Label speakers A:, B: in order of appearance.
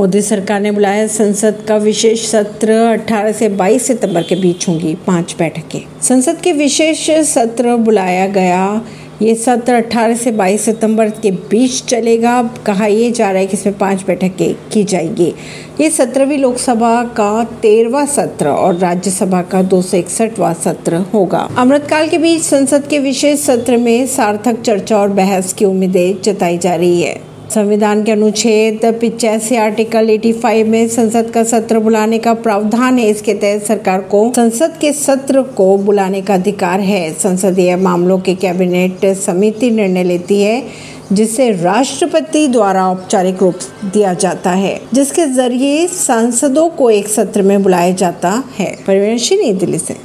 A: मोदी सरकार ने बुलाया संसद का विशेष सत्र 18 से 22 सितंबर के बीच होंगी पाँच बैठकें। संसद के विशेष सत्र बुलाया गया। ये सत्र 18 से 22 सितंबर के बीच चलेगा। कहा यह जा रहा है कि इसमें पाँच बैठकें की जाएँगी। ये सत्रहवीं लोकसभा का तेरहवा सत्र और राज्यसभा का दो सौ इकसठवा सत्र होगा। अमृतकाल के बीच संसद के विशेष सत्र में सार्थक चर्चा और बहस की उम्मीदें जताई जा रही है। संविधान के अनुच्छेद पिचासी आर्टिकल 85 में संसद का सत्र बुलाने का प्रावधान है। इसके तहत सरकार को संसद के सत्र को बुलाने का अधिकार है। संसदीय मामलों के कैबिनेट समिति निर्णय लेती है, जिसे राष्ट्रपति द्वारा औपचारिक रूप दिया जाता है, जिसके ज़रिए सांसदों को एक सत्र में बुलाया जाता है। परिवेशी नई दिल्ली से।